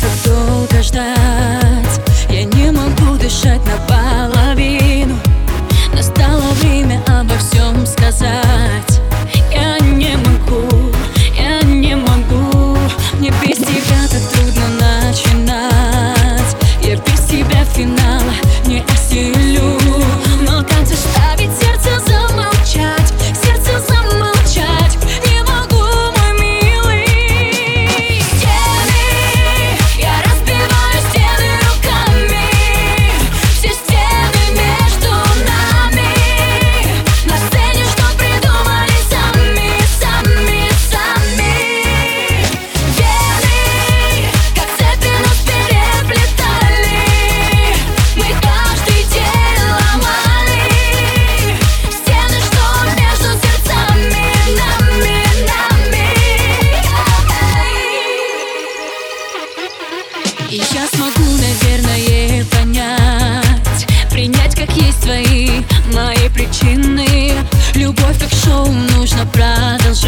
That's И я смогу, наверное, понять Принять, как есть твои мои причины. Любовь как шоу нужно продолжать.